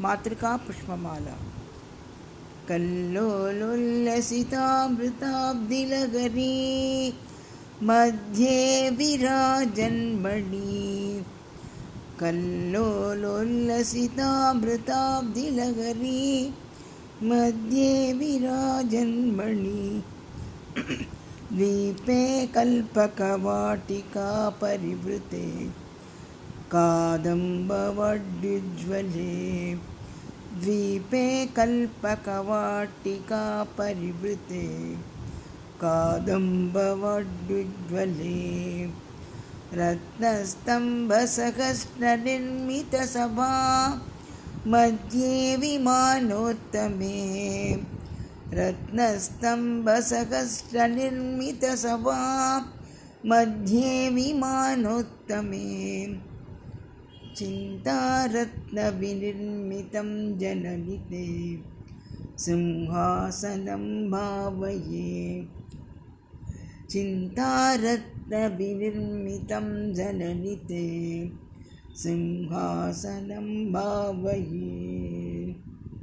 मातृका पुष्पमाला। कल्लोलुल्लसितामृताब्दिलगरी मध्ये विराजन्मणि। कल्लोलोल्लसितामृताब्दिलगरी मध्ये विराजन्मणि। द्वीपे कल्पकवाटिका परिवृते। कादम्बवड्युज्ज्वले द्वीपे कल्पकवाटिका परिवृते। कादम्बवड्युज्ज्वले रत्नस्तम्भसहस्रनिर्मितसभा मध्ये विमानोत्तमे। रत्नस्तम्भसहस्रनिर्मितसभा मध्ये विमानोत्तमे। चिन्तारत्नविनिर्मितं जननिते सिंहासनं भावये। चिन्तारत्नविनिर्मितं जननिते सिंहासनं भावये